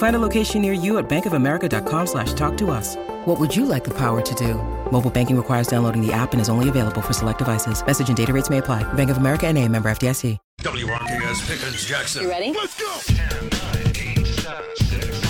Find a location near you at bankofamerica.com slash talk to us. What would you like the power to do? Mobile banking requires downloading the app and is only available for select devices. Message and data rates may apply. Bank of America and a member FDIC. WRKS Pickens Jackson. You ready? Let's go. 10, 9, 8, 7, 6, 5, 4, 3, 2, 1.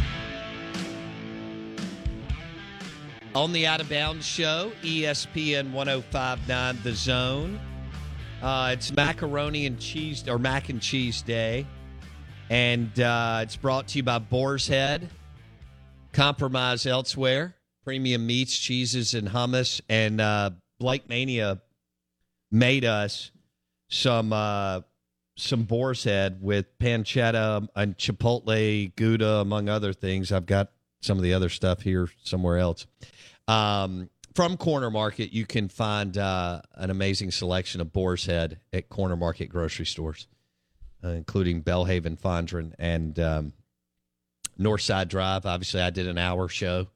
on the Out of Bounds show, ESPN 1059 The Zone. Uh, it's macaroni and cheese, or mac and cheese day. And uh, it's brought to you by Boar's Head, Compromise Elsewhere, Premium Meats, Cheeses, and Hummus. And uh, Blake Mania made us some uh, some boar's head with pancetta and chipotle gouda among other things i've got some of the other stuff here somewhere else um, from corner market you can find uh, an amazing selection of boar's head at corner market grocery stores uh, including belhaven fondren and um, northside drive obviously i did an hour show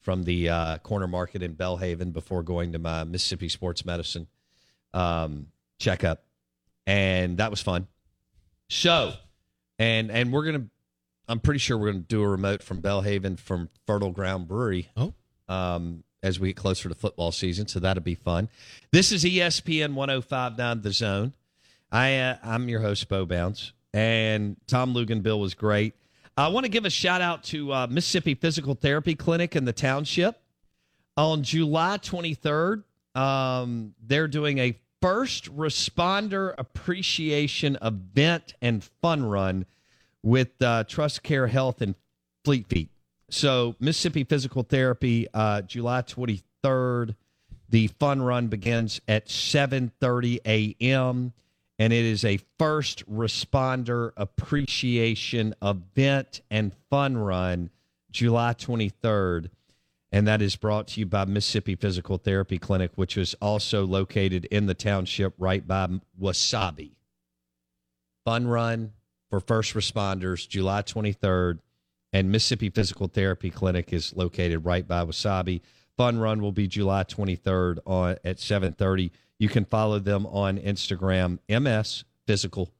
from the uh, corner market in belhaven before going to my mississippi sports medicine um, checkup and that was fun. So, and and we're gonna, I'm pretty sure we're gonna do a remote from Belhaven from Fertile Ground Brewery. Oh, um, as we get closer to football season, so that'll be fun. This is ESPN 105.9 The Zone. I uh, I'm your host Bo Bounds, and Tom Luginbill was great. I want to give a shout out to uh, Mississippi Physical Therapy Clinic in the township on July 23rd. Um, they're doing a first responder appreciation event and fun run with uh, Trust Care Health and Fleet Feet. So Mississippi Physical Therapy, uh, July 23rd. The fun run begins at 7:30 a.m. and it is a first responder appreciation event and fun run, July 23rd and that is brought to you by Mississippi Physical Therapy Clinic, which is also located in the township right by Wasabi. Fun run for first responders, July 23rd, and Mississippi Physical Therapy Clinic is located right by Wasabi. Fun run will be July 23rd on at 7:30. You can follow them on Instagram, MS Physical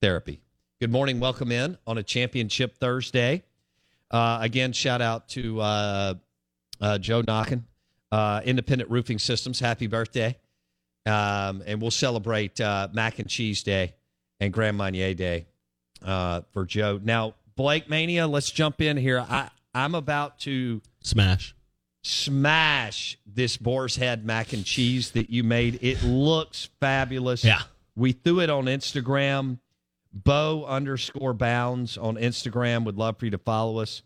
Therapy. Good morning, welcome in on a championship Thursday. Uh, again, shout out to uh, uh, Joe Knockin, uh, Independent Roofing Systems. Happy birthday. Um, and we'll celebrate uh, Mac and Cheese Day and Grand Marnier Day uh, for Joe. Now, Blake Mania, let's jump in here. I, I'm about to smash. Smash this boar's head mac and cheese that you made. It looks fabulous. Yeah. We threw it on Instagram. Bo underscore bounds on Instagram. Would love for you to follow us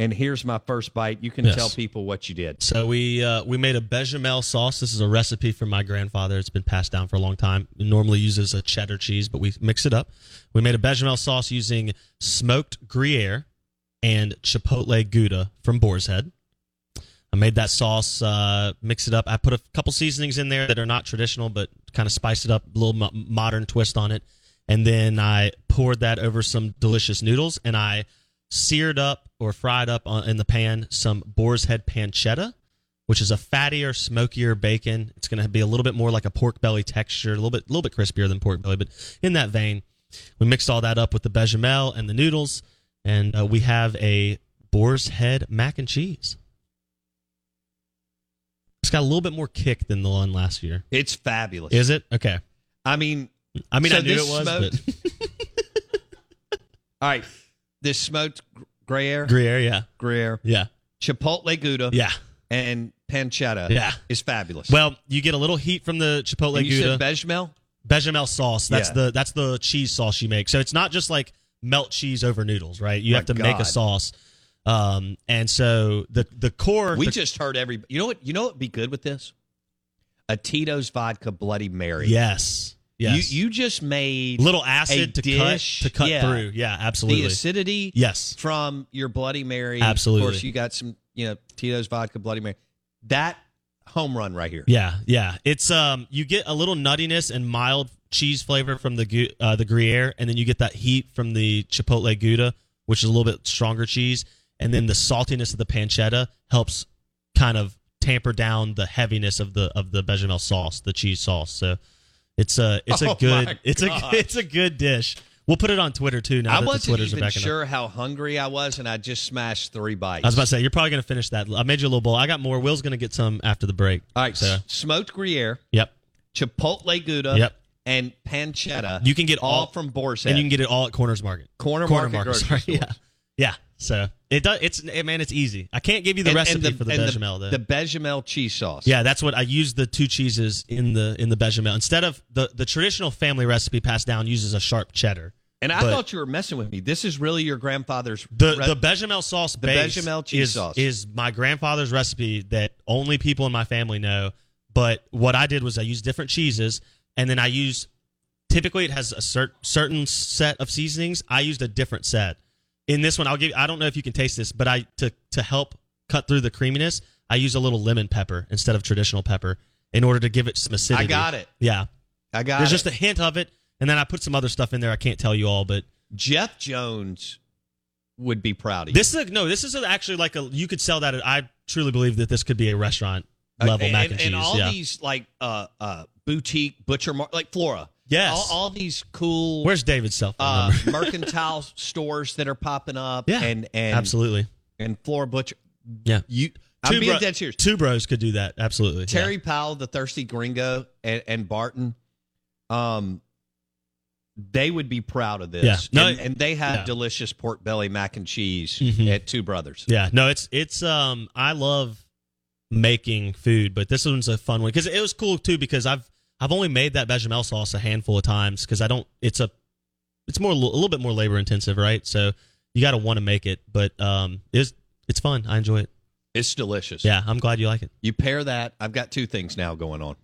And here's my first bite. You can Yes. tell people what you did. So we uh, we made a bechamel sauce. This is a recipe from my grandfather. It's been passed down for a long time. It normally uses a cheddar cheese, but we mix it up. We made a bechamel sauce using smoked Gruyere and chipotle Gouda from Boar's Head. I made that sauce, uh, mix it up. I put a couple seasonings in there that are not traditional, but kind of spice it up, a little mo- modern twist on it. And then I poured that over some delicious noodles, and I seared up or fried up on, in the pan some boar's head pancetta, which is a fattier, smokier bacon. It's going to be a little bit more like a pork belly texture, a little bit, a little bit crispier than pork belly, but in that vein. We mixed all that up with the bechamel and the noodles, and uh, we have a boar's head mac and cheese. It's got a little bit more kick than the one last year. It's fabulous. Is it? Okay. I mean, I mean, so I knew it was, smoked- all right. This smoked Gruyere, Gruyere, yeah, Gruyere, yeah, Chipotle Gouda, yeah, and pancetta, Yeah. is fabulous. Well, you get a little heat from the chipotle And you Gouda. said bechamel. bechamel sauce. That's Yeah. the that's the cheese sauce you make. So it's not just like melt cheese over noodles, right? You My have to make God. a sauce. Um, and so the the core. We the- just heard every. You know what? You know what? would Be good with this. A Tito's vodka Bloody Mary. yes, yes. You you just made little acid to dish, cut to cut yeah. through. Yeah, absolutely. the acidity. yes, from your Bloody Mary. Absolutely. Of course, you got some, you know, Tito's vodka Bloody Mary. That home run right here. yeah, yeah. It's um, you get a little nuttiness and mild cheese flavor from the uh, the Gruyere, and then you get that heat from the Chipotle Gouda, which is a little bit stronger cheese, and then the saltiness of the pancetta helps kind of tamper down the heaviness of the of the bechamel sauce, the cheese sauce. So it's a it's Oh a good it's a it's a good dish. We'll put it on Twitter too. Now I wasn't even sure how hungry I was, and I just smashed three bites. I was about to say you're probably going to finish that. I made you a little bowl. I got more. Will's going to get some after the break. All right, So smoked Gruyere, yep, Chipotle Gouda, Yep. and pancetta. you can get all all from Boar's and you can get it all at Corners Market. Corner, Corner Market, Market. grocery Sorry. Yeah. Yeah. So it does. It's man, it's easy. I can't give you the And- recipe and for the bechamel though. The bechamel cheese sauce. yeah, that's what I use the two cheeses in the in the bechamel instead of the the traditional family recipe passed down uses a sharp cheddar. and I but- thought you were messing with me. This is really your grandfather's. The re- the bechamel sauce The base bechamel cheese is, sauce. is my grandfather's recipe that only people in my family know. But what I did was I used different cheeses, and then I used typically it has a cer- certain set of seasonings. I used a different set. In this one, I'll give. I don't know if you can taste this, but I to to help cut through the creaminess, I use a little lemon pepper instead of traditional pepper in order to give it some acidity. I got it. Yeah, I got it. there's it. just a hint of it, and then I put some other stuff in there. I can't tell you all, but Jeff Jones would be proud of you. this is a, no. This is actually like a. You could sell that. At, I truly believe that this could be a restaurant level Uh, mac and, cheese. And all yeah. these like uh uh boutique butcher mar- like Flora. Yes. All, all these cool Where's David's cell phone uh, mercantile stores that are popping up. Yeah, and and Absolutely. and Flora Butcher. Yeah. You, I'm Two being bro- dead serious. Two bros could do that. Absolutely. yeah. Terry Powell, the thirsty gringo, and, and Barton, um, they would be proud of this. Yeah. No, and, and they have yeah. delicious pork belly mac and cheese Mhm. at Two Brothers. Yeah. No, it's it's um I love making food, but this one's a fun one because it was cool too because I've I've only made that bechamel sauce a handful of times because I don't. It's a it's more a little bit more labor intensive, right? So you got to want to make it, but um, it's it's fun. I enjoy it. It's delicious. Yeah, I'm glad you like it. You pair that. I've got two things now going on.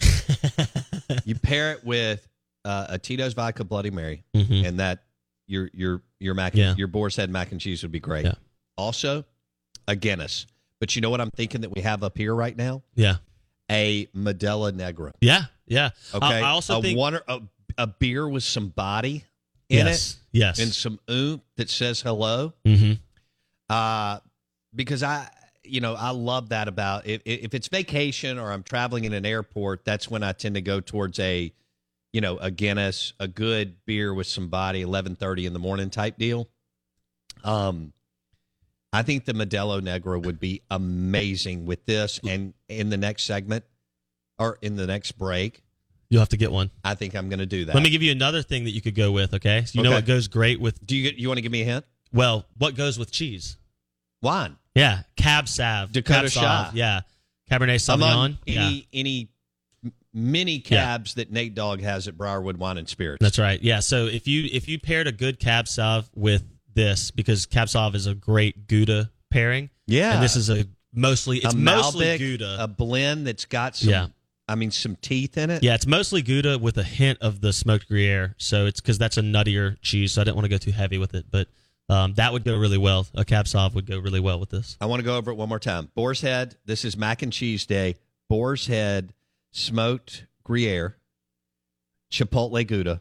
you pair it with uh, a Tito's vodka Bloody Mary, Mhm. and that your your your mac Yeah. your boar's head mac and cheese would be great. Yeah. Also, a Guinness. But you know what I'm thinking that we have up here right now? Yeah. A Modelo Negra. Yeah. Yeah. Okay. I, I also a think water, a, a beer with some body in yes. it Yes. and some oomph that says hello. mm-hmm. Uh, because I, you know, I love that about if, if it's vacation or I'm traveling in an airport, that's when I tend to go towards a, you know, a Guinness, a good beer with some body, eleven thirty in the morning type deal. Um, I think the Modelo Negro would be amazing with this, and in the next segment or in the next break, You'll have to get one. I think I'm going to do that. Let me give you another thing that you could go with. Okay. So you know what goes great with Do you you want to give me a hint? well, what goes with cheese? Wine. Yeah, Cab Sav, Dakota Cab Sauv, Yeah, Cabernet Sauvignon. Yeah, any any mini cabs that Nate Dogg has at Briarwood Wine and Spirits. that's right. Yeah. So if you if you paired a good Cab Sav with this, because Cab Sav is a great Gouda pairing. Yeah. and this is a mostly it's a mostly Malbec, Gouda. a blend that's got some. Yeah. I mean, some teeth in it. yeah, it's mostly Gouda with a hint of the smoked Gruyere. So it's because that's a nuttier cheese. So I didn't want to go too heavy with it, but um, that would go really well. A Sauv would go really well with this. I want to go over it one more time. Boar's Head. This is mac and cheese day. Boar's Head, smoked Gruyere, Chipotle Gouda,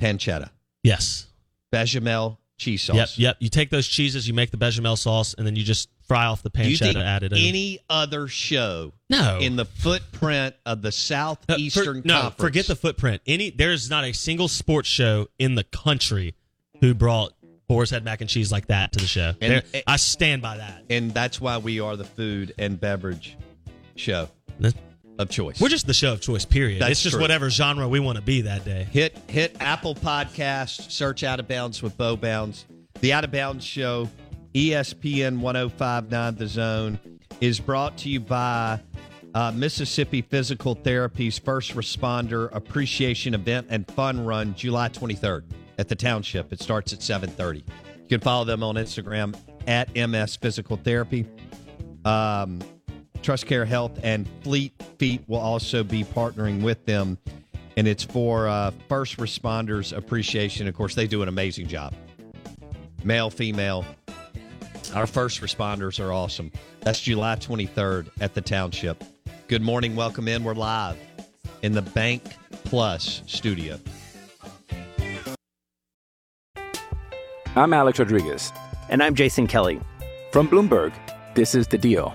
pancetta, Yes. bechamel cheese sauce. Yep. Yep. You take those cheeses, you make the bechamel sauce, and then you just fry off the you pancetta added in. any other show No. in the footprint of the Uh, for- Southeastern no, Conference? forget the footprint. Any there's not a single sports show in the country who brought Boar's Head mac and cheese like that to the show. And- There- I stand by that. and that's why we are the food and beverage show That- of choice. We're just the show of choice. Period. That's it's just true. whatever genre we want to be that day. hit hit Apple Podcast, search Out of Bounds with Bo Bounds. The Out of Bounds show, ESPN 1059 The Zone, is brought to you by uh, Mississippi Physical Therapy's First Responder Appreciation Event and Fun Run, July 23rd at the Township. It starts at 7:30. You can follow them on Instagram at MS Physical Therapy. Um, Trust Care Health and Fleet Feet will also be partnering with them, and it's for uh, first responders appreciation. Of course, they do an amazing job. Male, female, our first responders are awesome. That's July 23rd at the Township. Good morning, welcome in. We're live in the Bank Plus studio. I'm Alex Rodriguez. And I'm Jason Kelly. From Bloomberg, this is The Deal.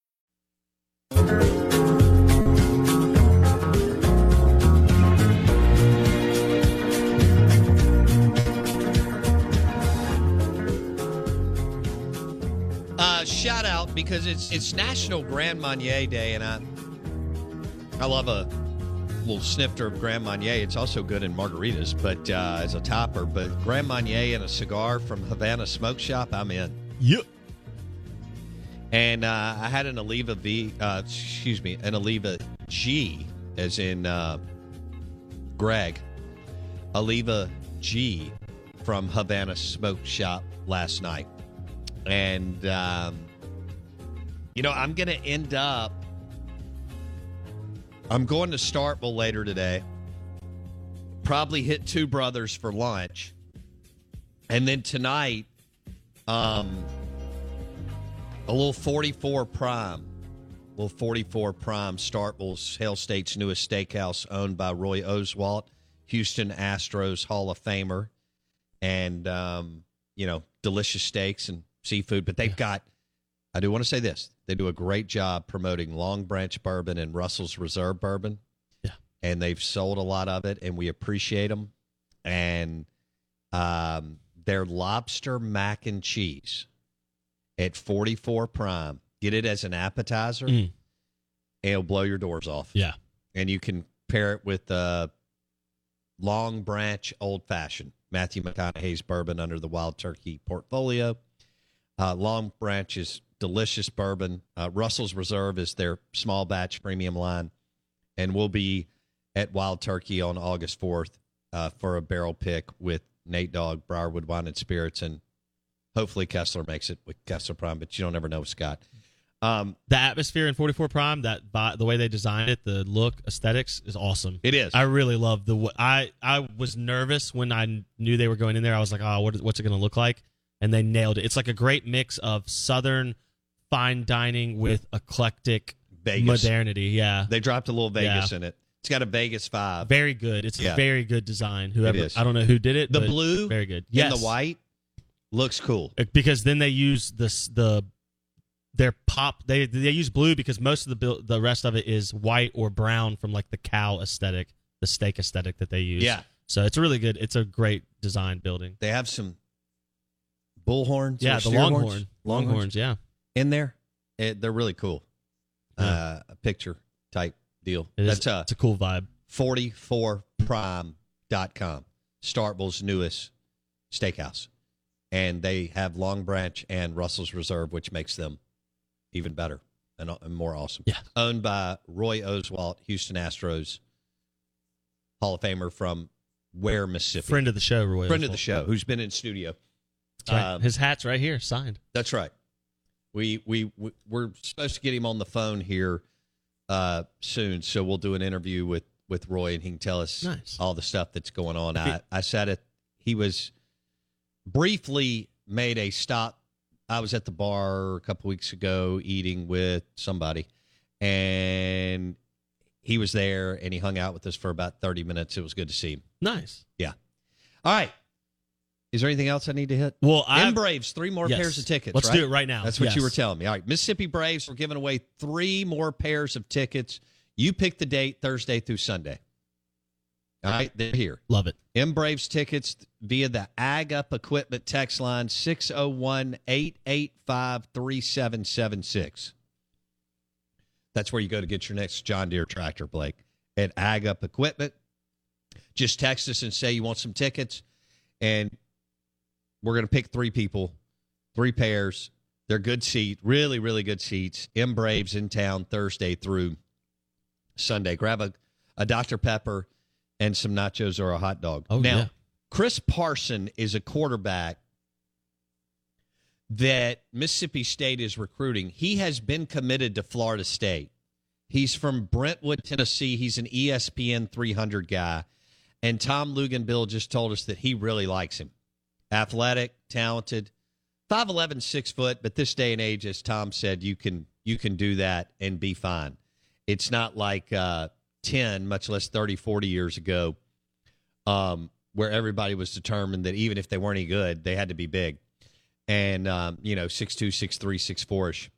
Uh, shout out because it's it's National Grand Marnier Day, and I I love a little snifter of Grand Marnier. It's also good in margaritas, but uh, as a topper. But Grand Marnier and a cigar from Havana Smoke Shop, I'm in. Yep. And uh, I had an Oliva V, uh, excuse me, an Oliva G, as in uh, Greg. Oliva G from Havana Smoke Shop last night. And, um, you know, I'm going to end up, I'm going to Starkville later today. Probably hit Two Brothers for lunch. And then tonight, um, a little 44 Prime. A little 44 Prime, Starkville's Hail State's newest steakhouse, owned by Roy Oswalt, Houston Astros Hall of Famer. And, um, you know, delicious steaks and seafood. But they've got, I do want to say this, they do a great job promoting Long Branch Bourbon and Russell's Reserve Bourbon. Yeah. And they've sold a lot of it, and we appreciate them. And um, their lobster mac and cheese at 44 prime. Get it as an appetizer. Mm. and It'll blow your doors off. Yeah. And you can pair it with uh, Long Branch Old Fashioned, Matthew McConaughey's bourbon under the Wild Turkey portfolio. Uh, Long Branch is delicious bourbon. Uh, Russell's Reserve is their small batch premium line. And we'll be at Wild Turkey on August 4th uh, for a barrel pick with Nate Dogg, Briarwood Wine and Spirits, and hopefully Kessler makes it with Kessler Prime, but you don't ever know with Scott. Um, The atmosphere in 44 Prime, that by, the way they designed it, the look, aesthetics is awesome. it is. I really love the. I I was nervous when I knew they were going in there. I was like, oh, what, what's it going to look like? And they nailed it. It's like a great mix of southern fine dining with eclectic Vegas modernity. Yeah, They dropped a little Vegas Yeah. in it. It's got a Vegas vibe. very good. It's Yeah. a very good design. Whoever is. I don't know who did it. The blue very good. and Yes, the white looks cool. Because then they use this the their pop. They they use blue because most of the the rest of it is white or brown from like the cow aesthetic, the steak aesthetic that they use. Yeah. So it's a really good. It's a great design building. They have some bullhorns. Yeah, the longhorn, horns? longhorns. Yeah, in there. It, they're really cool. Uh, a picture type deal. it is. That's uh, it's a cool vibe. 44prime.com. Starkville's newest steakhouse. And they have Long Branch and Russell's Reserve, which makes them even better and, and more awesome. Yeah. Owned by Roy Oswalt, Houston Astros, Hall of Famer from where Mississippi. Friend of the show, Roy. Friend of the show, who's been in studio. Right. Um, His hat's right here, signed. That's right. We we we- we're supposed to get him on the phone here uh, soon, so we'll do an interview with with Roy, and he can tell us Nice. all the stuff that's going on. He- I I said it. He was briefly made a stop. I was at the bar a couple weeks ago eating with somebody, and he was there, and he hung out with us for about thirty minutes. It was good to see him. Nice. Yeah. All right. Is there anything else I need to hit? Well, I M Braves, three more Yes. pairs of tickets. Let's right? do it right now. That's what you were telling me. All right, Mississippi Braves, we're giving away three more pairs of tickets. You pick the date, Thursday through Sunday. All right, they're here. love it. M Braves tickets via the Ag Up Equipment text line 601 885 3776. That's where you go to get your next John Deere tractor, Blake, at Ag Up Equipment. Just text us and say you want some tickets, and we're going to pick three people, three pairs. They're good seat, really, really good seats. M Braves in town Thursday through Sunday. Grab a, a Dr. Pepper and some nachos or a hot dog. Oh, now, yeah. Chris Parson is a quarterback that Mississippi State is recruiting. He has been committed to Florida State. He's from Brentwood, Tennessee. He's an ESPN 300 guy. And Tom Luginbill just told us that he really likes him. Athletic, talented, 5'11, 6 foot, but this day and age, as Tom said, you can you can do that and be fine. It's not like uh, 10, much less 30, 40 years ago, um, where everybody was determined that even if they weren't any good, they had to be big. And, um, you know, 6'2, 6'3, 6'4 ish.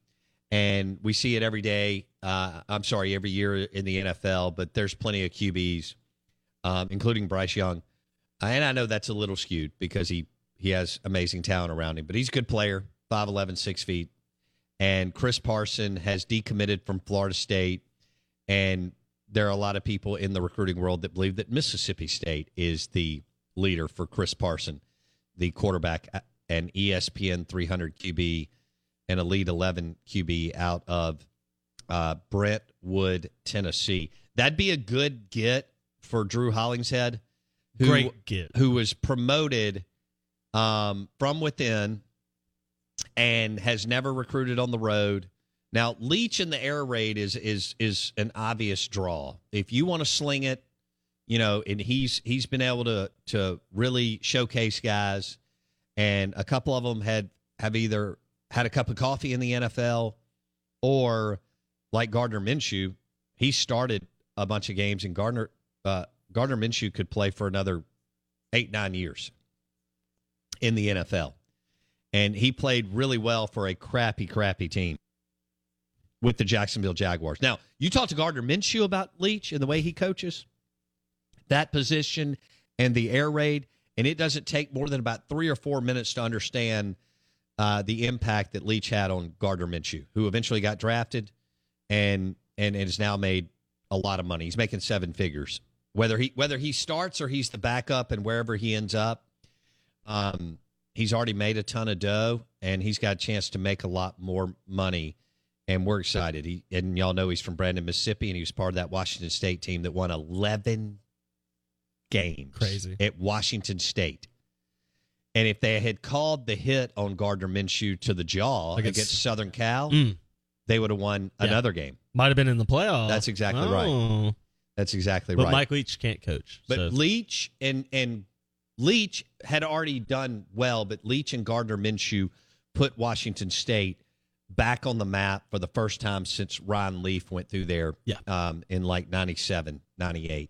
And we see it every day. Uh, I'm sorry, every year in the NFL, but there's plenty of QBs, um, including Bryce Young. And I know that's a little skewed because he, he has amazing talent around him, but he's a good player, 5'11, 6 feet. And Chris Parson has decommitted from Florida State. And there are a lot of people in the recruiting world that believe that Mississippi State is the leader for Chris Parson, the quarterback and ESPN 300 QB and Elite 11 QB out of uh, Brentwood, Tennessee. That'd be a good get for Drew Hollingshead, who, Great get. who was promoted um, from within and has never recruited on the road. Now, Leach in the air raid is is is an obvious draw. If you want to sling it, you know, and he's he's been able to to really showcase guys, and a couple of them had have either had a cup of coffee in the NFL, or like Gardner Minshew, he started a bunch of games, and Gardner uh, Gardner Minshew could play for another eight nine years in the NFL, and he played really well for a crappy crappy team with the Jacksonville Jaguars. Now, you talked to Gardner Minshew about Leach and the way he coaches that position and the air raid, and it doesn't take more than about three or four minutes to understand uh, the impact that Leach had on Gardner Minshew, who eventually got drafted and and, has now made a lot of money. He's making seven figures. Whether he whether he starts or he's the backup and wherever he ends up, um, he's already made a ton of dough and he's got a chance to make a lot more money and we're excited. He and y'all know he's from Brandon, Mississippi, and he was part of that Washington State team that won eleven games. Crazy. at Washington State. And if they had called the hit on Gardner Minshew to the jaw Against- against, Southern Cal, Mm. they would have won Yeah. another game. Might have been in the playoffs. That's exactly right. Oh. That's exactly But right. Mike Leach can't coach. But so. Leach and and Leach had already done well, but Leach and Gardner Minshew put Washington State back on the map for the first time since Ryan Leaf went through there Yeah. um, in like 97, 98.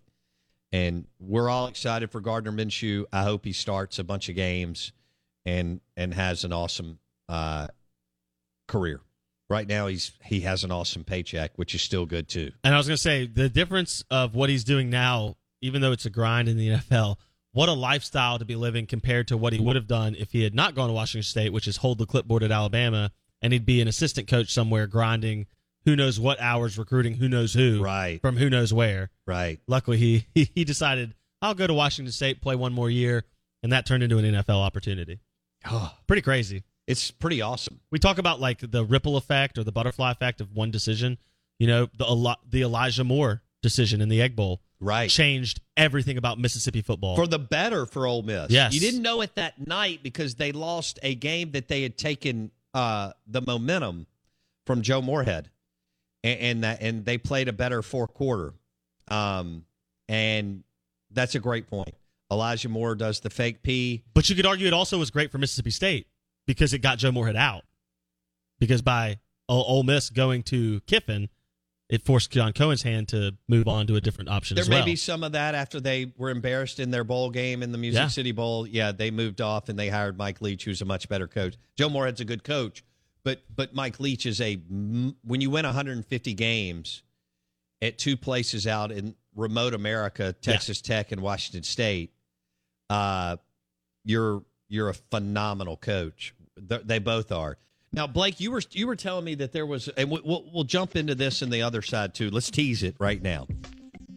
And we're all excited for Gardner Minshew. I hope he starts a bunch of games and and has an awesome uh, career. Right now, he's he has an awesome paycheck, which is still good too. And I was going to say the difference of what he's doing now, even though it's a grind in the NFL, what a lifestyle to be living compared to what he would have done if he had not gone to Washington State, which is hold the clipboard at Alabama, and he'd be an assistant coach somewhere grinding who knows what hours recruiting who knows who Right. from who knows where. Right. Luckily, he he, he decided I'll go to Washington State, play one more year, and that turned into an NFL opportunity. oh, Pretty crazy. It's pretty awesome. We talk about like the ripple effect or the butterfly effect of one decision. You know, the the Elijah Moore decision in the Egg Bowl Right. changed everything about Mississippi football. for the better for Ole Miss. Yes. you didn't know it that night because they lost a game that they had taken uh, the momentum from Joe Moorhead, and, and that and they played a better fourth quarter, um, and that's a great point. Elijah Moore does the fake P. but you could argue it also was great for Mississippi State because it got Joe Moorhead out. Because by Ole Ole Miss going to Kiffin, it forced John Cohen's hand to move on to a different option There may well. be some of that after they were embarrassed in their bowl game in the Music Yeah. City Bowl. Yeah, they moved off and they hired Mike Leach, who's a much better coach. Joe Moorhead's a good coach, but but Mike Leach is a when you win 150 games at two places out in remote America, Texas Tech and Washington State, uh, you're you're a phenomenal coach. They both are. Now, Blake, you were you were telling me that there was, and we- we'll we'll jump into this in the other side too. Let's tease it right now.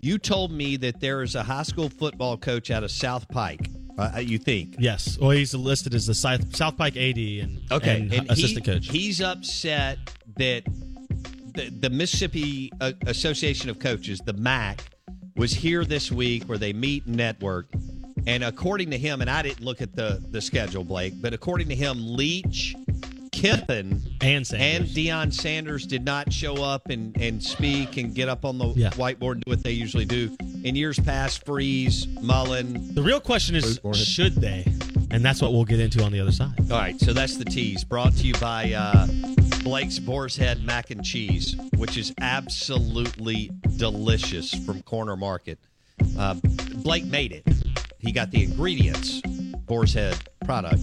You told me that there is a high school football coach out of South Pike. Uh, you think? yes. Well, he's listed as the South, South Pike AD and, Okay, and and assistant he- coach. He's upset that the, the Mississippi uh, Association of Coaches, the MAC, was here this week where they meet and network. And according to him, and I didn't look at the the schedule, Blake, but according to him, Leach, Kiffin, and Sanders. and Deion Sanders did not show up and, and speak and get up on the Yeah. whiteboard and do what they usually do. In years past, Freeze, Mullen. the real question is, should they? And that's what we'll get into on the other side. All right, so that's the tease brought to you by uh, Blake's Boar's Head Mac and Cheese, which is absolutely delicious from Corner Market. Uh, Blake made it. He got the ingredients, Boar's Head product,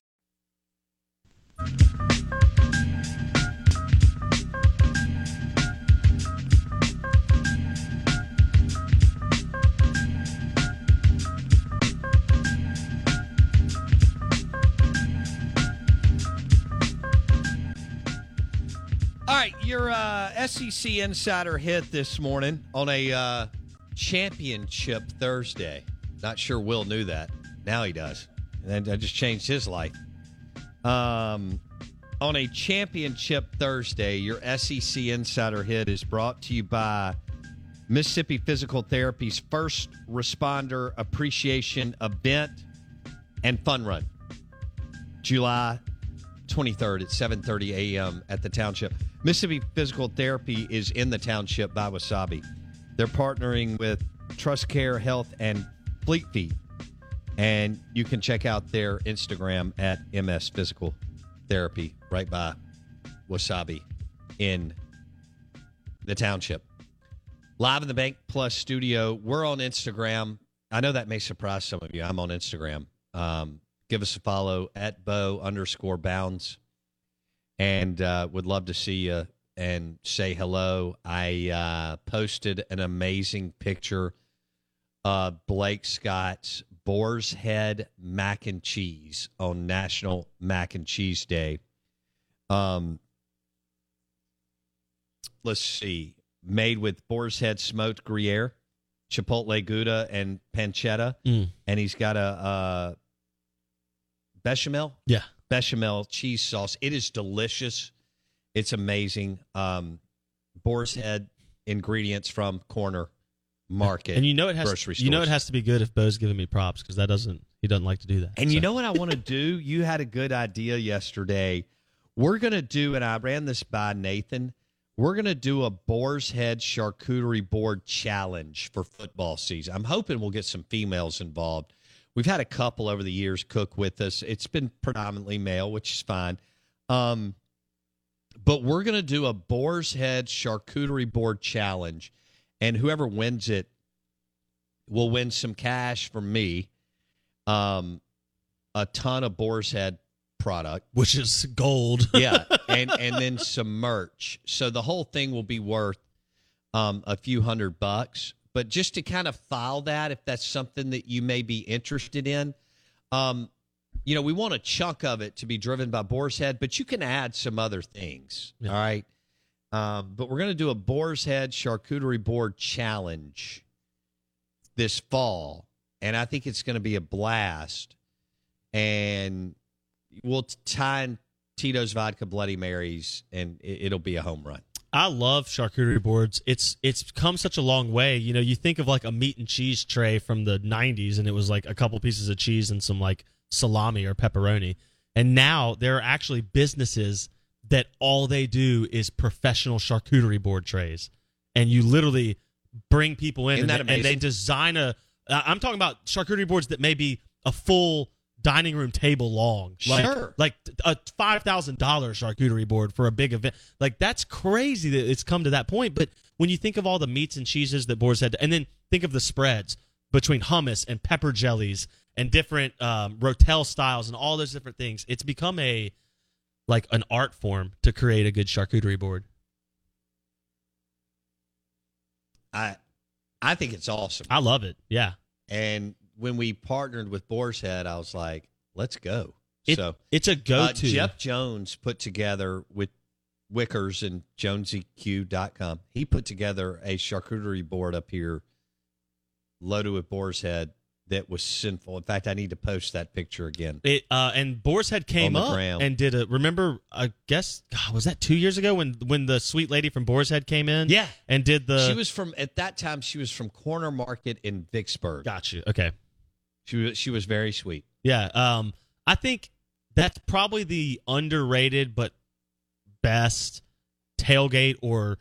All right, your uh, SEC Insider hit this morning on a uh, championship Thursday. Not sure Will knew that. Now he does. And I just changed his life. Um, on a championship Thursday, your SEC Insider hit is brought to you by Mississippi Physical Therapy's first responder appreciation event. and fun run. July 23rd at 7:30 a.m. at the township. Mississippi Physical Therapy is in the township by Wasabi. They're partnering with Trust Care Health and Fleet Feet. And you can check out their Instagram at MS Physical Therapy right by Wasabi in the township. Live in the Bank Plus studio. We're on Instagram. I know that may surprise some of you. I'm on Instagram. Um, give us a follow at bow underscore bounds and uh, would love to see you and say hello. I uh, posted an amazing picture of Blake Scott's Boar's Head mac and cheese on National Mac and Cheese Day. Um, let's see, made with Boar's Head smoked Gruyere, Chipotle Gouda, and pancetta, Mm. and he's got a, uh bechamel. Yeah. Bechamel cheese sauce. It is delicious. It's amazing. Um, Boar's Head ingredients from Corner Market, And you know it has grocery you know it has to be good if Bo's giving me props because that doesn't he doesn't like to do that. And you know what I want to do? You had a good idea yesterday. We're going to do, and I ran this by Nathan. We're going to do a Boar's Head charcuterie board challenge for football season. I'm hoping we'll get some females involved. We've had a couple over the years cook with us. It's been predominantly male, which is fine. Um, but we're going to do a Boar's Head charcuterie board challenge, and whoever wins it will win some cash from me um, a ton of Boar's Head product, which is gold. yeah, and and then some merch. So the whole thing will be worth um, a few hundred bucks. But just to kind of file that, if that's something that you may be interested in, um, you know, we want a chunk of it to be driven by Boar's Head, but you can add some other things. All right. Um, but we're going to do a Boar's Head charcuterie board challenge this fall, and I think it's going to be a blast. And we'll t- tie in Tito's vodka Bloody Marys, and it, it'll be a home run. I love charcuterie boards. It's it's come such a long way. You know, you think of like a meat and cheese tray from the '90s, and it was like a couple pieces of cheese and some like salami or pepperoni. And now there are actually businesses that all they do is professional charcuterie board trays, and you literally bring people in and, and they design a I'm talking about charcuterie boards that may be a full dining room table long. Like, Sure. like a five thousand dollar charcuterie board for a big event. Like that's crazy that it's come to that point. But when you think of all the meats and cheeses that Boar's had, and then think of the spreads between hummus and pepper jellies and different um, rotel styles and all those different things, it's become a like an art form to create a good charcuterie board. I I think it's awesome. I love it. Yeah. And when we partnered with Boar's Head, I was like, let's go. It- so it's a go-to. Uh, Jeff Jones put together with Wickers and JonesyQ.com. He put together a charcuterie board up here loaded with Boar's Head that was sinful. In fact, I need to post that picture again. It uh, and Boar's Head came up ground. and did a. Remember, I guess God, was that two years ago when when the sweet lady from Boar's Head came in? Yeah. and did the. she was from at that time. She was from Corner Market in Vicksburg. Got you. Okay. She was she was very sweet. Yeah. Um, I think that's probably the underrated but best tailgate or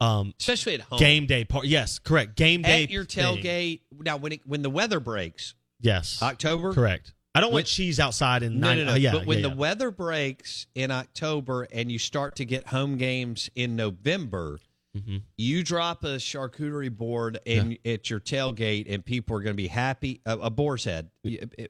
um especially at home game day part. Yes, correct. Game day at your thing. tailgate. Now, when it, when the weather breaks, Yes, October, correct. I don't When- want cheese outside in No, nine. no, no. uh, yeah, but when yeah, the yeah. weather breaks in October and you start to get home games in November, Mm-hmm. you drop a charcuterie board in at your tailgate, and people are going to be happy. A, a boar's head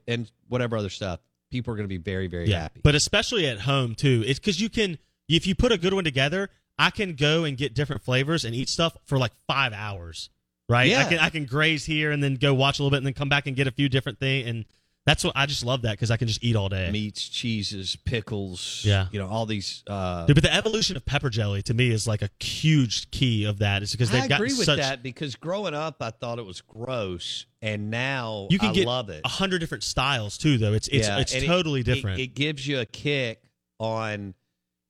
and whatever other stuff. People are going to be very, very yeah, happy. but especially at home too. It's because you can if you put a good one together. I can go and get different flavors and eat stuff for like five hours. Right? Yeah. I can I can graze here and then go watch a little bit and then come back and get a few different things. And that's what I just love that because I can just eat all day. Meats, cheeses, pickles. Yeah. you know all these. Uh, Dude, but the evolution of pepper jelly to me is like a huge key of that. Is because they've I got agree with such, that because growing up, I thought it was gross, and now You can I get love it. a hundred different styles too, though. It's it's Yeah, it's totally it- different. It, gives you a kick on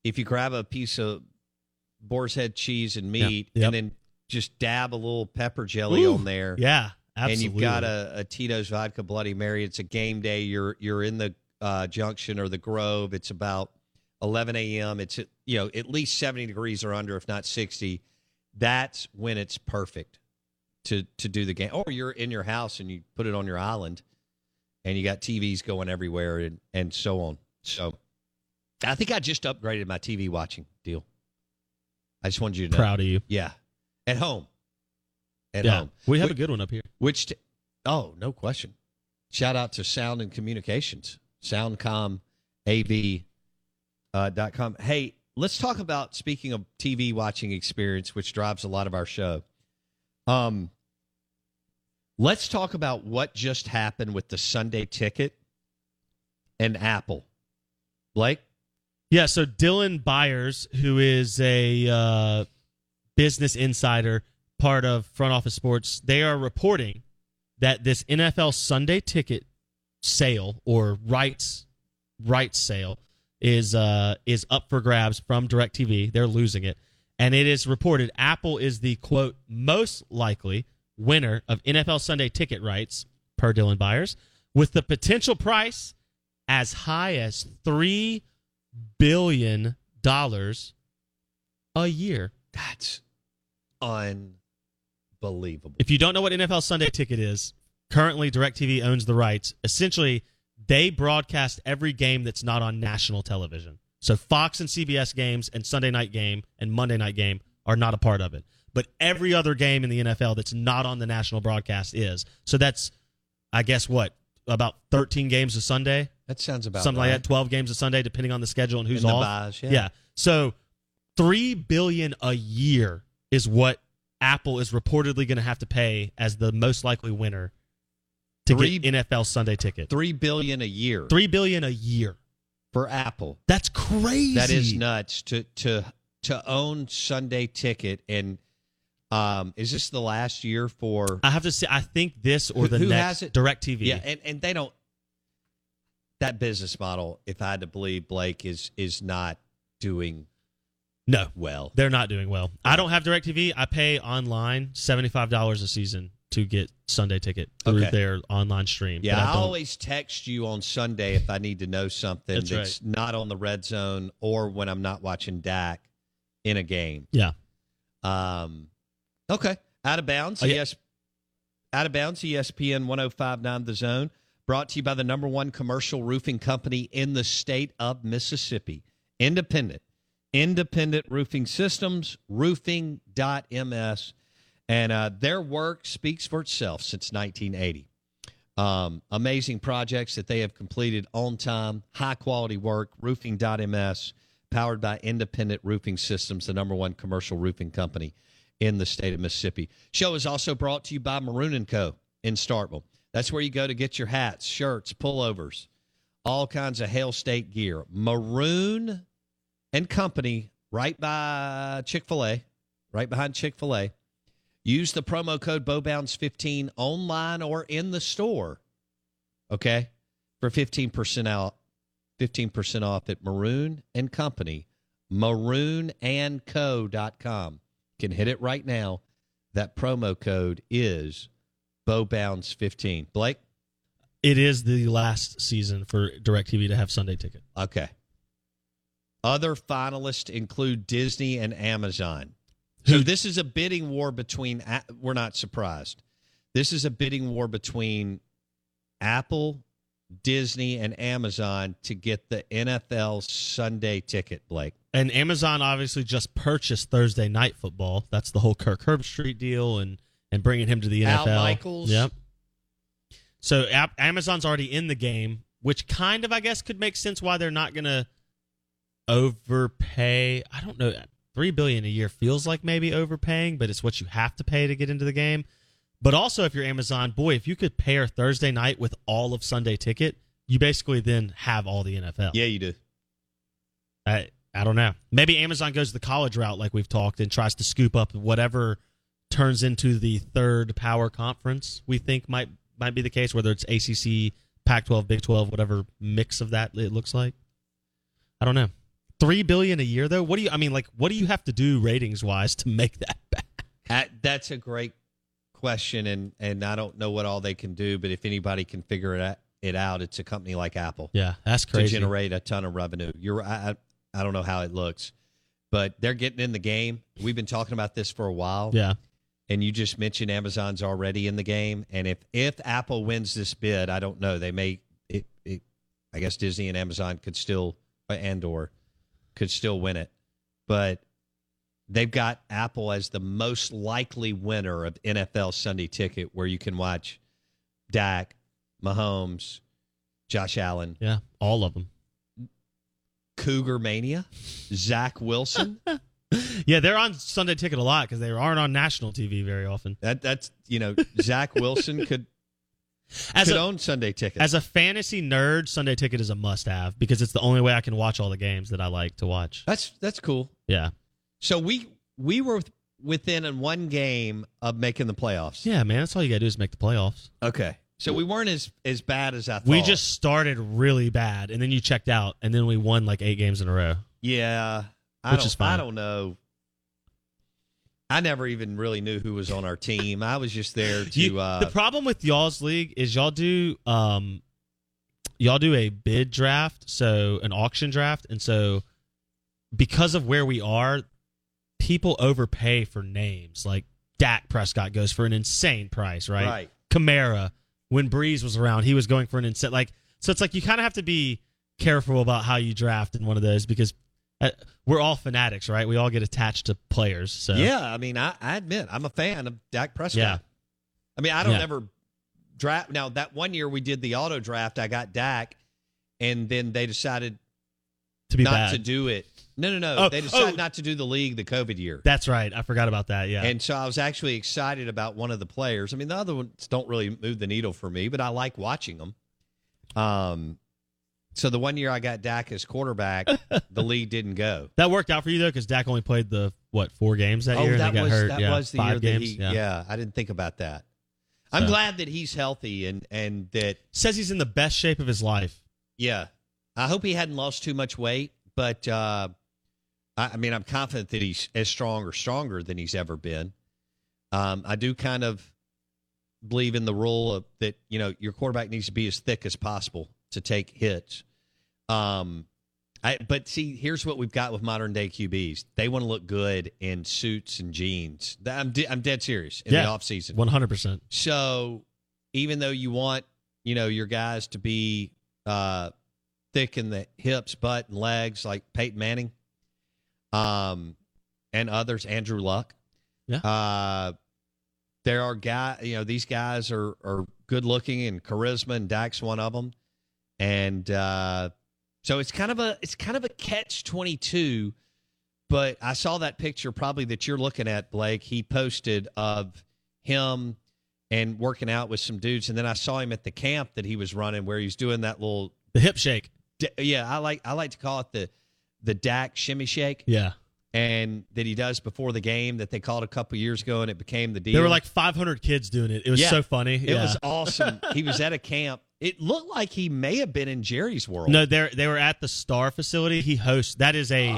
if you grab a piece of boar's head cheese and meat, yep. and then just dab a little pepper jelly Ooh, on there. Yeah, and you've got a, a, Tito's vodka Bloody Mary. It's a game day. You're you're in the uh, Junction or the Grove. It's about 11 a.m. It's you know at least 70 degrees or under, if not 60. That's when it's perfect to to do the game. Or you're in your house and you put it on your island, and you got TVs going everywhere and and so on. So, I think I just upgraded my TV watching deal. I just wanted you to know. Proud of you. Yeah, at home. At yeah, home. we have Which- a good one up here. Which, t- oh, no question. Shout out to Sound and Communications, soundcomav uh, dot com. Hey, let's talk about speaking of TV watching experience, which drives a lot of our show. Um, let's talk about what just happened with the Sunday ticket and Apple. Blake, Yeah, so Dylan Byers, who is a uh, business insider, part of Front Office Sports, they are reporting that this NFL Sunday ticket sale or rights rights sale is uh, is up for grabs from DirecTV. They're losing it, and it is reported Apple is the quote most likely winner of NFL Sunday ticket rights per Dylan Byers, with the potential price as high as three billion dollars a year. that's unbelievable. If you don't know what NFL Sunday Ticket is, currently DirecTV owns the rights. Essentially, they broadcast every game that's not on national television. So Fox and CBS games and Sunday night game and Monday night game are not a part of it. But every other game in the NFL that's not on the national broadcast is. So that's I guess what? About 13 games a Sunday? That sounds about something like that, 12 games a Sunday depending on the schedule and who's And the off. buys, yeah. So 3 billion a year is what Apple is reportedly going to have to pay as the most likely winner to Three- get NFL Sunday ticket. Three billion a year. Three billion a year for Apple. That's crazy. That is nuts to to to own Sunday ticket and um is this the last year for I have to say, I think this or the who next has it? Direct TV. Yeah, and, and they don't that business model, if I had to believe Blake, is is not doing no well. They're not doing well. I don't have DirecTV. I pay online seventy five dollars a season to get Sunday ticket through Okay. their online stream. Yeah, But I, I don't- always text you on Sunday if I need to know something That's that's, not on the red zone or when I'm not watching Dak in a game. Yeah. Um, okay. Out of bounds. Oh, yeah. Yes. Out of bounds. ESPN 1059 The Zone. Brought to you by the number one commercial roofing company in the state of Mississippi. Independent. Independent Roofing Systems, roofing.ms. And uh, their work speaks for itself since 1980. Um, amazing projects that they have completed on time, high quality work. Roofing.ms, powered by Independent Roofing Systems, the number one commercial roofing company in the state of Mississippi. Show is also brought to you by Maroon Co. in Starkville. That's where you go to get your hats, shirts, pullovers, all kinds of Hail State gear. Maroon and Company, right by Chick Fil A, right behind Chick Fil A. Use the promo code BoBounds15 online or in the store. Okay? For 15% out 15% off at Maroon and Company. Maroonandco.com. Can hit it right now. That promo code is BoBounds15. Blake? It is the last season for DirecTV to have Sunday ticket. Okay. Other finalists include Disney and Amazon. So this is a bidding war between. We're not surprised. This is a bidding war between Apple, Disney, and Amazon to get the NFL Sunday ticket. Blake. And Amazon obviously just purchased Thursday night football. That's the whole Kirk Herbstreit deal and and bringing him to the Al NFL. Michaels. Yep. So Amazon's already in the game, which kind of I guess could make sense why they're not going to overpay. I don't know. 3 billion a year feels like maybe overpaying, but it's what you have to pay to get into the game. But also if you're Amazon, boy, if you could pair Thursday night with all of Sunday ticket, you basically then have all the NFL. Yeah, you do. I I don't know. Maybe Amazon goes the college route like we've talked and tries to scoop up whatever turns into the third power conference. We think might might be the case, whether it's ACC, Pac-12, Big 12, whatever mix of that it looks like. I don't know. Three billion a year though. What do you? I mean, like, what do you have to do ratings wise to make that back? Uh, that's a great question, and and I don't know what all they can do, but if anybody can figure it out, it out, it's a company like Apple. Yeah, that's crazy. to generate a ton of revenue. You're I, I I don't know how it looks, but they're getting in the game. We've been talking about this for a while. Yeah. And you just mentioned Amazon's already in the game, and if if Apple wins this bid, I don't know. They may it, it I guess Disney and Amazon could still and or could still win it, but they've got Apple as the most likely winner of NFL Sunday Ticket, where you can watch Dak, Mahomes, Josh Allen, Yeah, all of them. Cougar Mania, Zach Wilson. Yeah, they're on Sunday Ticket a lot because they aren't on national TV very often. That that's you know Zach Wilson could As could a- own Sunday Ticket. As a fantasy nerd, Sunday Ticket is a must-have because it's the only way I can watch all the games that I like to watch. that's that's cool. Yeah, So we we were within in one game of making the playoffs. yeah, man. That's all you got to do is make the playoffs. Okay. So we weren't as as bad as I thought. We just started really bad, and then you checked out, and then we won like eight games in a row. yeah. I Which don't, is fine. I don't know. I never even really knew who was on our team. I was just there to. You- uh, the problem with y'all's league is y'all do um y'all do a bid draft, so an auction draft, and so because of where we are, people overpay for names. Like Dak Prescott goes for an insane price, right? Right. Kamara, when Brees was around, he was going for an insane like so it's like you kind of have to be careful about how you draft in one of those because uh, we're all fanatics, right? We all get attached to players. So Yeah, I mean, I, I admit I'm a fan of Dak Prescott. Yeah. I mean, I don't Yeah. ever draft. Now that one year we did the auto draft, I got Dak, and then they decided to be not bad. to do it. No, no, no. Oh, they decided oh. not to do the league the COVID year. That's right. I forgot about that. Yeah. And so I was actually excited about one of the players. I mean, the other ones don't really move the needle for me, but I like watching them. Um, so the one year I got Dak as quarterback, the league didn't go. That worked out for you though, because Dak only played the what four games that oh, year, that and got was hurt. that yeah, was the year games. that he. Yeah. I didn't think about that. I'm glad that he's healthy and and that says he's in the best shape of his life. yeah. I hope he hadn't lost too much weight, but uh, I, I mean, I'm confident that he's as strong or stronger than he's ever been. Um, I do kind of believe in the rule of that you know your quarterback needs to be as thick as possible to take hits. Um, I but see, here's what we've got with modern day QBs. They want to look good in suits and jeans. I'm de- I'm dead serious in yeah, the off season. one hundred percent. So even though you want, you know, your guys to be uh, thick in the hips, butt, and legs, like Peyton Manning, um, and others, Andrew Luck. Yeah. Uh, there are guy, you know, these guys are are good looking and charisma, and Dak's one of them. And uh, so it's kind of a it's kind of a catch twenty two. But I saw that picture probably that you're looking at, Blake. He posted of him and working out with some dudes, and then I saw him at the camp that he was running where he's doing that little The hip shake. Yeah, I like I like to call it the the Dak shimmy shake, Yeah. And that he does before the game that they called a couple years ago, and it became the deal. There were like five hundred kids doing it. It was Yeah. so funny. It yeah. was awesome. he was at a camp. It looked like he may have been in Jerry's world. No, they they were at the Star facility. He hosts. That is a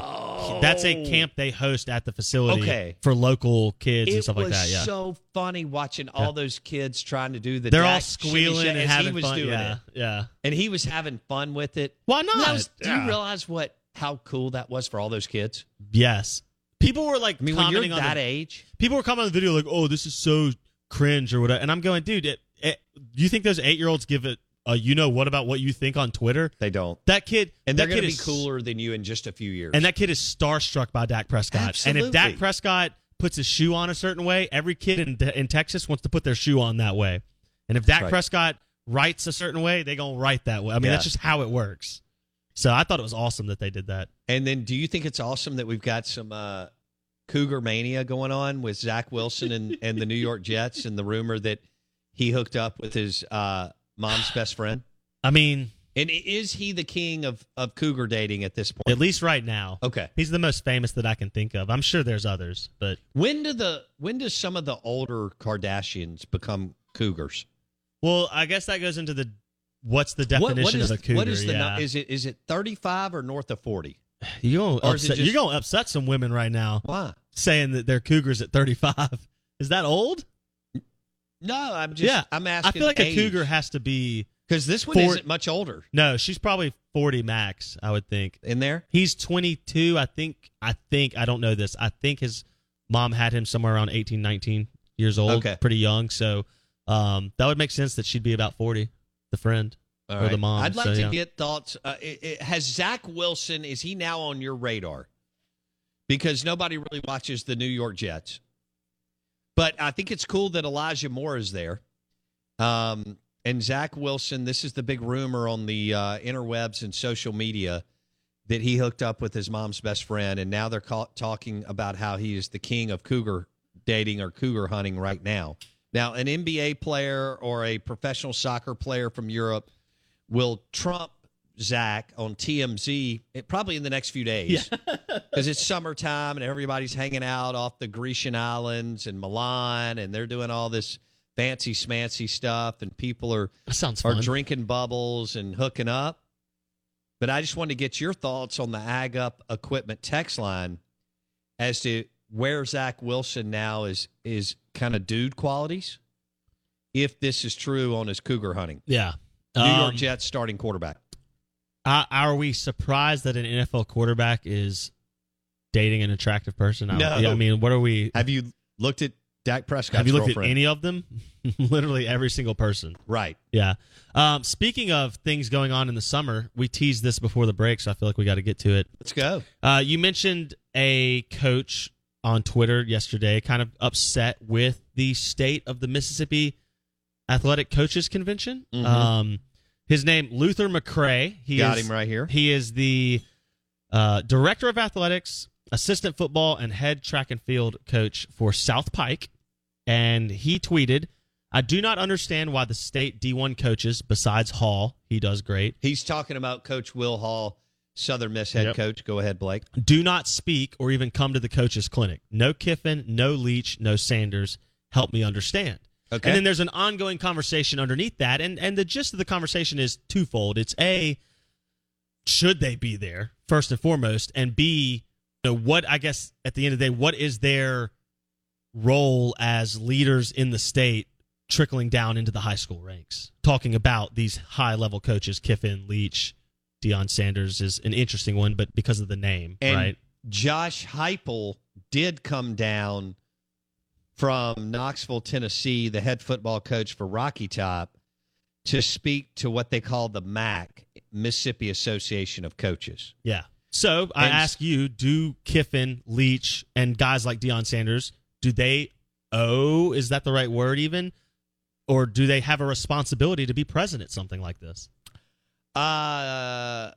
that's a oh. camp they host at the facility Oh. Okay. for local kids it and stuff like that. Yeah. so funny watching all those kids trying to do the. They're all squealing and having he was fun. doing yeah. it. Yeah. and he was having fun with it. Why not? Was- do you realize what how cool that was for all those kids? Yes. People were like I mean, commenting on that the, age, people were commenting on the video like, "Oh, this is so cringe" or whatever. And I'm going, dude, it, it, do you think those eight year olds give it? Uh, you know what about what you think on Twitter? they don't, That kid, and they're that going to be cooler than you in just a few years. And that kid is starstruck by Dak Prescott. And if Dak Prescott puts his shoe on a certain way, every kid in, in Texas wants to put their shoe on that way. And if Dak right. Prescott writes a certain way, they gonna write that way. I mean, Yeah. that's just how it works. So I thought it was awesome that they did that. And then, do you think it's awesome that we've got some uh, Cougar mania going on with Zach Wilson and, and the New York Jets, and the rumor that he hooked up with his uh, mom's best friend? I mean, And is he the king of, of Cougar dating at this point? at least right now, Okay. he's the most famous that I can think of. I'm sure there's others, but When do the when does some of the older Kardashians become Cougars? well, I guess that goes into the what's the What- definition what is, of a cougar? What is the yeah. is it is it thirty five or north of forty? You're gonna Or is it upset. just- You're gonna upset some women right now. Why? Saying that they're cougars at 35. Is that old? No, I'm just. yeah, I'm asking. I feel like age. a cougar has to be because this one Four- isn't much older. No, she's probably 40 max, I would think. In there? He's 22, I think. I think I don't know this. I think his mom had him somewhere around 18, 19 years old, Okay. pretty young, so um, that would make sense that she'd be about 40, the friend All or the mom. I'd like so, to yeah. get thoughts. Uh, it, it- has Zach Wilson is he now on your radar? Because nobody really watches the New York Jets, but I think it's cool that Elijah Moore is there. Um, and Zach Wilson, this is the big rumor on the uh, interwebs and social media that he hooked up with his mom's best friend, and now they're ca- talking about how he is the king of cougar dating or cougar hunting right now. Now, an NBA player or a professional soccer player from Europe will trump Zach on TMZ it, eh, probably in the next few days because it's summertime and everybody's hanging out off the Grecian islands and Milan, and they're doing all this fancy smancy stuff, and people are are fun. drinking bubbles and hooking up. But I just wanted to get your thoughts on the Ag Up Equipment text line as to where Zach Wilson now is is kind of dude qualities, if this is true on his cougar hunting. Yeah. New York Um, Jets starting quarterback. Uh, are we surprised that an NFL quarterback is dating an attractive person? I, No. yeah, I mean, what are we? Have you looked at Dak Prescott's Have you looked girlfriend? at any of them? Literally every single person. Right. Yeah. Um, speaking of things going on in the summer, we teased this before the break, so I feel like we got to get to it. Let's go. Uh, you mentioned a coach on Twitter yesterday, kind of upset with the state of the Mississippi Athletic Coaches Convention. Mhm. Um, his name Luther McCrae. He Got is- him right here. He is the uh, director of athletics, assistant football, and head track and field coach for South Pike. And he tweeted, "I do not understand why the state D1 coaches, besides Hall, he does great, He's talking about Coach Will Hall, Southern Miss head Yep. coach. Go ahead, Blake. do not speak or even come to the coaches clinic. No Kiffin, no Leach, no Sanders. Help me understand. Okay. And then there's an ongoing conversation underneath that, and and the gist of the conversation is twofold. It's a should they be there first and foremost, and b you know, what I guess at the end of the day, what is their role as leaders in the state trickling down into the high school ranks? Talking about these high level coaches, Kiffin, Leach, Deion Sanders is an interesting one, but because of the name, And right? Josh Heupel did come down from Knoxville, Tennessee, the head football coach for Rocky Top, to speak to what they call the MAC, Mississippi Association of Coaches. Yeah. So I And- ask you, do Kiffin, Leach, and guys like Deion Sanders, do they owe, is that the right word even? Or do they have a responsibility to be present at something like this? Uh,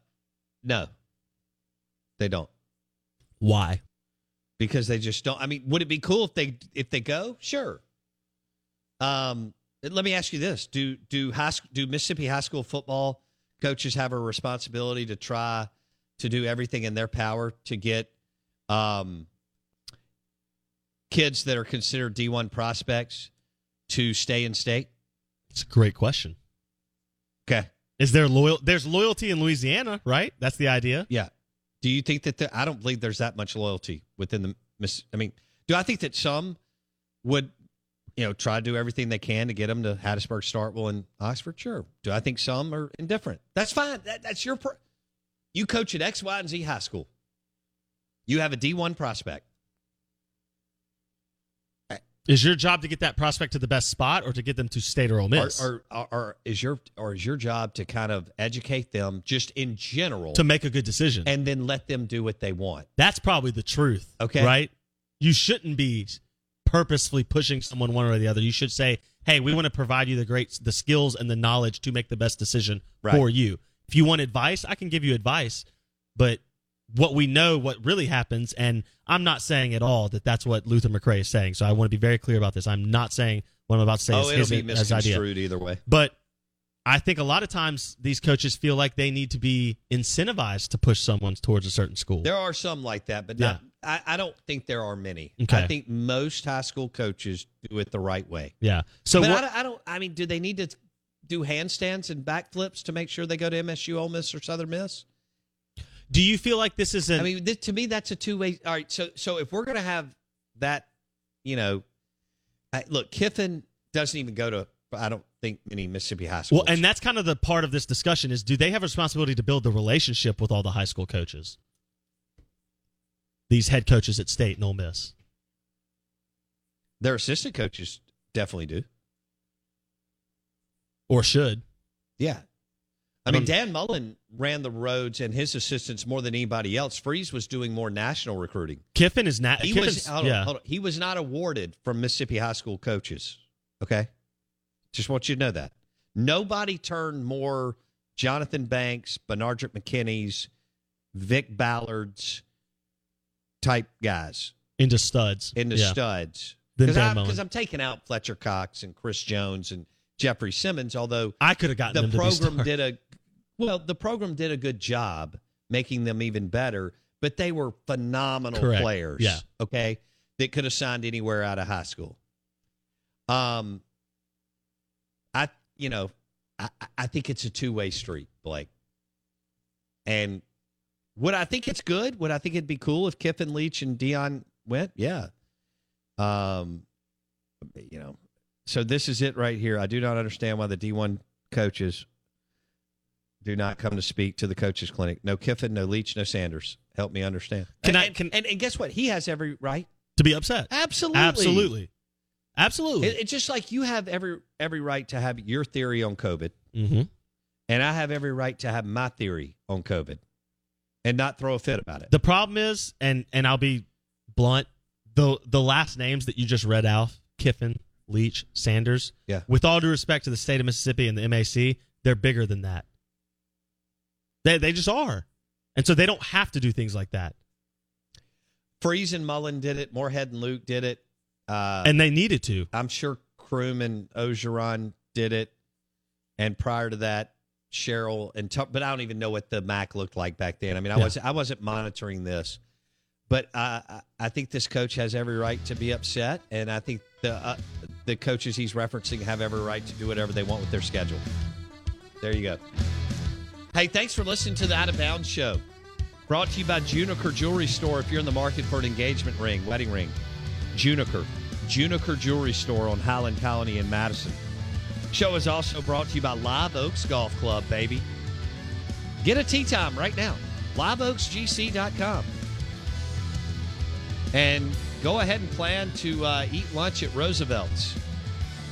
no, they don't. Why? Because they just don't. I mean, would it be cool if they if they go? Sure. Um, let me ask you this: Do do high do Mississippi high school football coaches have a responsibility to try to do everything in their power to get um, kids that are considered D one prospects to stay in state? It's a great question. Okay. Is there loyal? There's loyalty in Louisiana, right? That's the idea. Yeah. Do you think that the, I don't believe there's that much loyalty within the? I mean, do I think that some would, you know, try to do everything they can to get them to Hattiesburg, Starkville, and Oxford? Sure. Do I think some are indifferent? That's fine. That, that's your. Pro- you coach at X, Y, and Z high school. You have a D one prospect. Is your job to get that prospect to the best spot or to get them to state or Ole Or, Miss? or, or, or is your or is your job to kind of educate them just in general to make a good decision. and then let them do what they want? That's probably the truth. Okay. Right? You shouldn't be purposefully pushing someone one or the other. You should say, "Hey, we want to provide you the great the skills and the knowledge to make the best decision Right. for you." If you want advice, I can give you advice, but what we know what really happens and I'm not saying at all that that's what Luther McRae is saying. So I want to be very clear about this. I'm not saying what I'm about to say oh, is it'll be misconstrued either way. But I think a lot of times these coaches feel like they need to be incentivized to push someone towards a certain school. There are some like that, but not, I, I don't think there are many. Okay. I think most high school coaches do it the right way. yeah. So but what, I, don't, I don't. I mean, do they need to do handstands and backflips to make sure they go to MSU, Ole Miss, or Southern Miss? Do you feel like this is an I mean, this, to me, that's a two way. All right, so so if we're going to have that, you know, I, look, Kiffin doesn't even go to. I don't think many Mississippi high schools. Well, and that's kind of the part of this discussion is do they have a responsibility to build the relationship with all the high school coaches? These head coaches at State and Ole Miss. Their assistant coaches definitely do. Or should. Yeah. I mean, um, Dan Mullen ran the roads and his assistants more than anybody else. Freeze was doing more national recruiting. Kiffin is not. He was. Yeah. on. He was not awarded from Mississippi high school coaches. Okay, just want you to know that nobody turned more Johnthan Banks, Benardrick McKinney's, Vick Ballard's type guys into studs. into Yeah. studs. Because I'm, I'm taking out Fletcher Cox and Chris Jones and Jeffrey Simmons. Although I could have gotten the program did a well, the program did a good job making them even better. But they were phenomenal Correct. players. Yeah. Okay, that could have signed anywhere out of high school. Um, I you know, I I think it's a two way street, Blake. And would I think it's good? Would I think it'd be cool if Kiffin Leach and Deion went? Yeah. Um, you know, so this is it right here. I do not understand why the D1 coaches do not come to speak to the coaches clinic. No Kiffin, no Leach, no Sanders. Help me understand. Can and, I- and- and, and guess what? He has every right. to be upset. Absolutely. Absolutely. Absolutely. It- it's just like you have every every right to have your theory on COVID, mm-hmm. and I have every right to have my theory on COVID, and not throw a fit about it. The problem is, and and I'll be blunt, the the last names that you just read out, Kiffin, Leach, Sanders. Yeah. With all due respect to the state of Mississippi and the MAC, they're bigger than that. They they just are, and so they don't have to do things like that, Freeze and Mullen did it. Moorhead and Luke did it. Uh, and they needed to. I'm sure Croom and Orgeron did it, and prior to that, Sherrill and but I don't even know what the MAC looked like back then. I mean, I Yeah. was I wasn't monitoring this, but uh, I I think this coach has every right to be upset, and I think the uh, the coaches he's referencing have every right to do whatever they want with their schedule. There you go. Hey, thanks for listening to the Out of Bounds show. Brought to you by Juniker Jewelry Store. If you're in the market for an engagement ring, wedding ring, Juniker. Juniker Jewelry Store on Highland Colony in Madison. Show is also brought to you by Live Oaks Golf Club, baby. Get a tee time right now. LiveOaksGC.com. And go ahead and plan to uh, eat lunch at Roosevelt's.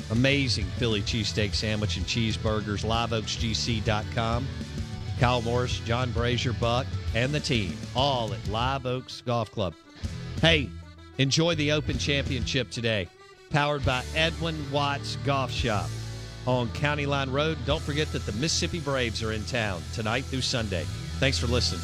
Amazing Philly cheesesteak sandwich and cheeseburgers. LiveOaksGC.com. Kyle Morris, John Brazier, Buck, and the team, all at Live Oaks Golf Club. Hey, enjoy the Open Championship today, powered by Edwin Watts Golf Shop on County Line Road. Don't forget that the Mississippi Braves are in town tonight through Sunday. Thanks for listening.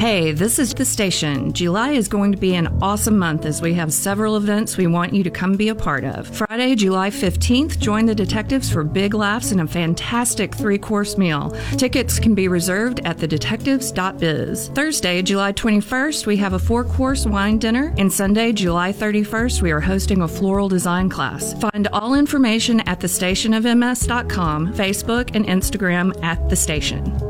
Hey, this is the station. July is going to be an awesome month as we have several events we want you to come be a part of. Friday, July 15th, join the detectives for big laughs and a fantastic three course meal. Tickets can be reserved at thedetectives.biz. Thursday, July 21st, we have a four course wine dinner. And Sunday, July 31st, we are hosting a floral design class. Find all information at thestationofms.com, Facebook, and Instagram at the station.